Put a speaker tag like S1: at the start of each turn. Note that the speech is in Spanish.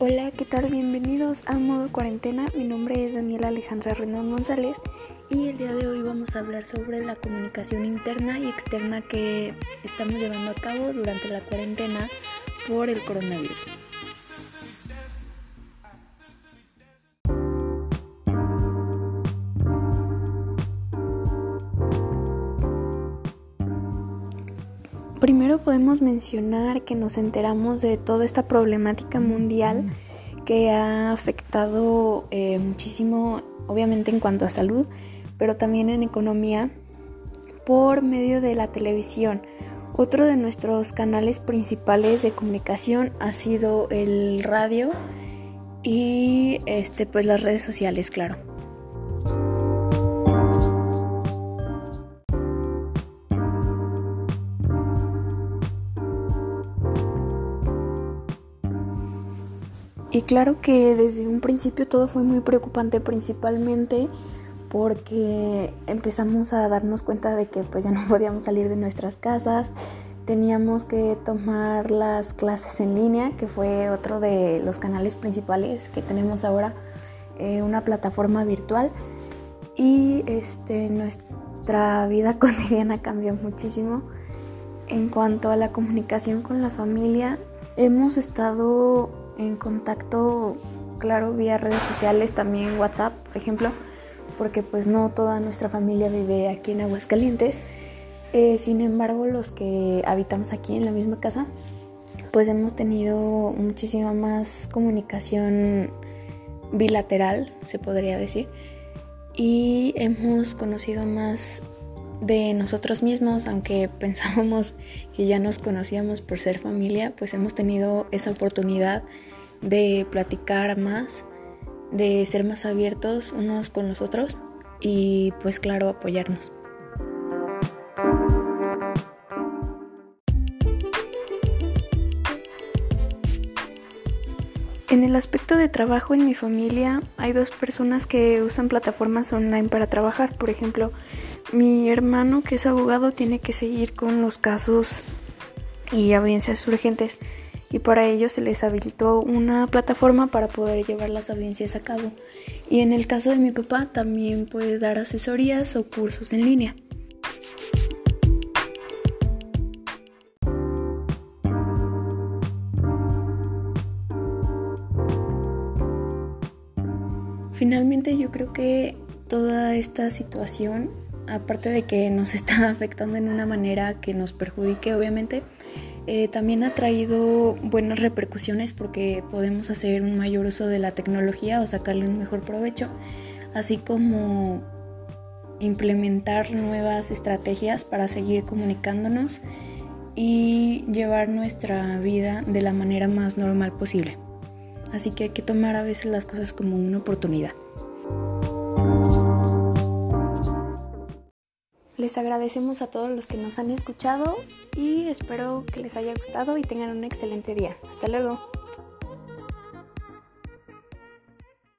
S1: Hola, ¿qué tal? Bienvenidos a Modo Cuarentena. Mi nombre es Daniela Alejandra Renón González y el día de hoy vamos a hablar sobre la comunicación interna y externa que estamos llevando a cabo durante la cuarentena por el coronavirus. Primero podemos mencionar que nos enteramos de toda esta problemática mundial que ha afectado eh, muchísimo, obviamente en cuanto a salud, pero también en economía, por medio de la televisión. Otro de nuestros canales principales de comunicación ha sido el radio y este pues las redes sociales, claro. Y claro que desde un principio todo fue muy preocupante, principalmente porque empezamos a darnos cuenta de que pues ya no podíamos salir de nuestras casas, teníamos que tomar las clases en línea, que fue otro de los canales principales que tenemos ahora, eh, una plataforma virtual y este, nuestra vida cotidiana cambió muchísimo. En cuanto a la comunicación con la familia, hemos estado en contacto, claro, vía redes sociales, también WhatsApp, por ejemplo, porque pues no toda nuestra familia vive aquí en Aguascalientes. Eh, sin embargo, los que habitamos aquí en la misma casa, pues hemos tenido muchísima más comunicación bilateral, se podría decir, y hemos conocido más de nosotros mismos, aunque pensábamos que ya nos conocíamos por ser familia, pues hemos tenido esa oportunidad de platicar más, de ser más abiertos unos con los otros y pues claro apoyarnos. En el aspecto de trabajo en mi familia hay dos personas que usan plataformas online para trabajar. Por ejemplo, mi hermano que es abogado tiene que seguir con los casos y audiencias urgentes y para ello se les habilitó una plataforma para poder llevar las audiencias a cabo. Y en el caso de mi papá también puede dar asesorías o cursos en línea. Finalmente yo creo que toda esta situación, aparte de que nos está afectando en una manera que nos perjudique obviamente, eh, también ha traído buenas repercusiones porque podemos hacer un mayor uso de la tecnología o sacarle un mejor provecho, así como implementar nuevas estrategias para seguir comunicándonos y llevar nuestra vida de la manera más normal posible. Así que hay que tomar a veces las cosas como una oportunidad. Les agradecemos a todos los que nos han escuchado y espero que les haya gustado y tengan un excelente día. Hasta luego.